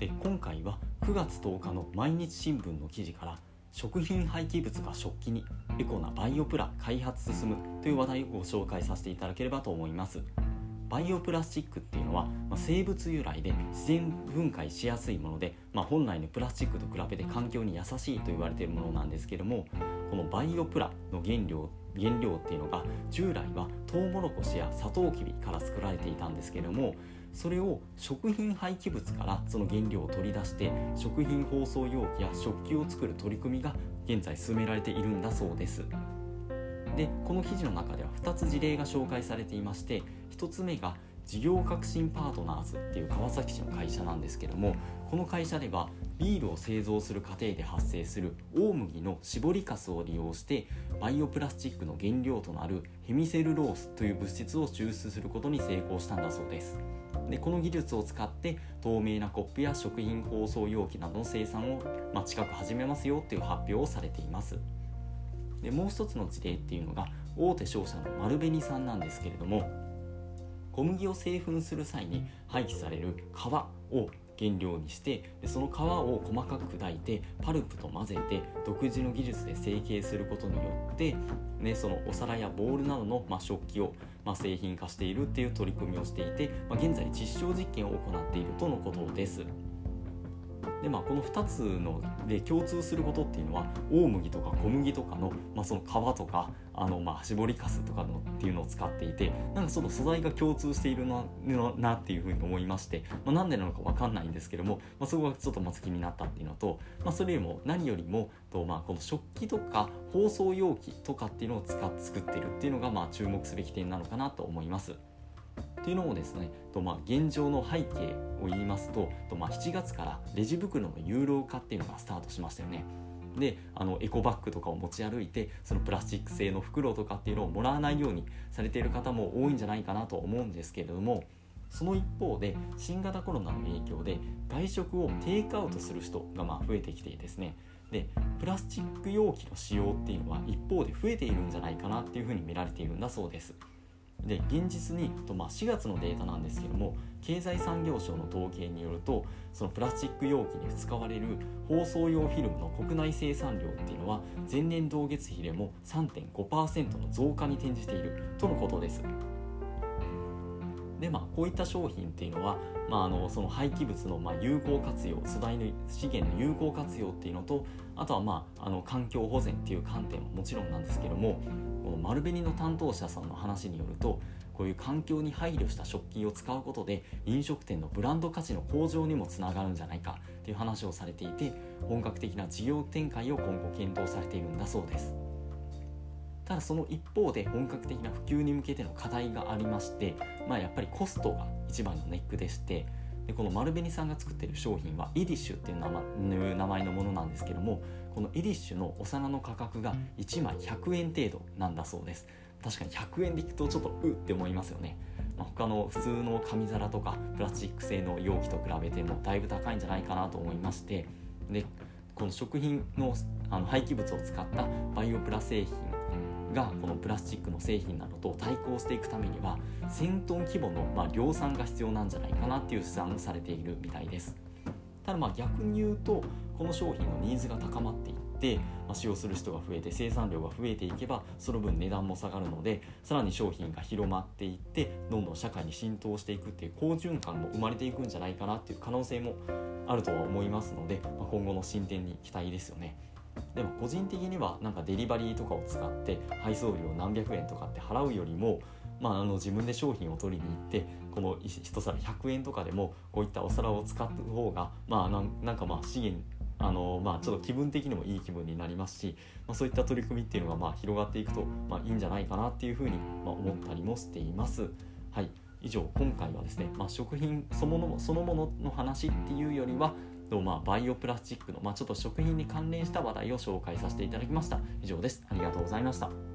で今回は9月10日の毎日新聞の記事から食品廃棄物が食器にエコなバイオプラ開発進むという話題をご紹介させていただければと思います。バイオプラスチックっていうのは、まあ、生物由来で自然分解しやすいもので、まあ、本来のプラスチックと比べて環境に優しいと言われているものなんですけどもこのバイオプラの原料原料っていうのが従来はトウモロコシやサトウキビから作られていたんですけどもそれを食品廃棄物からその原料を取り出して食品包装容器や食器を作る取り組みが現在進められているんだそうです。でこの記事の中では2つ事例が紹介されていまして1つ目が事業革新パートナーズっていう川崎市の会社なんですけどもこの会社ではビールを製造する過程で発生する大麦の搾りかすを利用してバイオプラスチックの原料となるヘミセルロースという物質を抽出することに成功したんだそうです。でこの技術を使って透明なコップや食品包装容器などの生産を、まあ、近く始めますよっていう発表をされています。でもう一つの事例っていうのが大手商社の丸紅さんなんですけれども小麦を製粉する際に廃棄される皮を原料にしてでその皮を細かく砕いてパルプと混ぜて独自の技術で成形することによって、ね、そのお皿やボウルなどの、まあ、食器を、まあ、製品化しているっていう取り組みをしていて、まあ、現在実証実験を行っているとのことです。でまあ、この2つので共通することっていうのは大麦とか小麦とかの,、まあその皮とかあのまあ絞りかすとかのっていうのを使っていてなんかその素材が共通しているななっていうふうに思いまして、まあ、なんでなのか分かんないんですけども、まあ、そこがちょっとまず気になったっていうのと、まあ、それよりも何よりもと、まあ、この食器とか包装容器とかっていうのを使っ作ってるっていうのがまあ注目すべき点なのかなと思います。というのもですねと、まあ、現状の背景を言いますとと、まあ、7月からレジ袋の有料化っていうのがスタートしましたよね。であのエコバッグとかを持ち歩いてそのプラスチック製の袋とかっていうのをもらわないようにされている方も多いんじゃないかなと思うんですけれどもその一方で新型コロナの影響で外食をテイクアウトする人がまあ増えてきてですねでプラスチック容器の使用っていうのは一方で増えているんじゃないかなっていうふうに見られているんだそうです。で現実に、まあ、4月のデータなんですけども経済産業省の統計によるとそのプラスチック容器に使われる包装用フィルムの国内生産量っていうのは前年同月比でも3.5%の増加に転じているとのことです。でまあこういった商品っていうのは、まあ、あのその廃棄物のまあ有効活用素材の資源の有効活用っていうのとあとはまああの環境保全っていう観点ももちろんなんですけどもこの丸紅の担当者さんの話によるとこういう環境に配慮した食器を使うことで飲食店のブランド価値の向上にもつながるんじゃないかっていう話をされていて本格的な事業展開を今後検討されているんだそうです。ただその一方で本格的な普及に向けての課題がありまして、まあ、やっぱりコストが一番のネックでしてでこの丸紅さんが作ってる商品はエディッシュっていう名前のものなんですけどもこのエディッシュのお皿の価格が1枚100円程度なんだそうです。確かに100円でいくとちょっとうって思いますよね、まあ、他の普通の紙皿とかプラスチック製の容器と比べてもだいぶ高いんじゃないかなと思いまして。でこの食品のあの廃棄物を使ったバイオプラ製品がこのプラスチックの製品などと対抗していくためには1000トン規模のま量産が必要なんじゃないかなっていう試算をされているみたいですただまあ逆に言うとこの商品のニーズが高まっていって、まあ、使用する人が増えて生産量が増えていけばその分値段も下がるのでさらに商品が広まっていってどんどん社会に浸透していくっていう好循環も生まれていくんじゃないかなっていう可能性もあるとは思いますので、まあ、今後の進展に期待ですよね。でも個人的にはなんかデリバリーとかを使って配送料何百円とかって払うよりも、まあ、あの自分で商品を取りに行ってこの一皿100円とかでもこういったお皿を使った方が、まあ、なんかまあ資源あのまあ、ちょっと気分的にもいい気分になりますし、まあ、そういった取り組みっていうのがまあ広がっていくと、まあ、いいんじゃないかなっていうふうにまあ思ったりもしています。はい以上今回はですね、まあ、食品そのものそのものの話っていうよりはと、まあ、バイオプラスチックの、まあ、ちょっと食品に関連した話題を紹介させていただきました。以上です。ありがとうございました。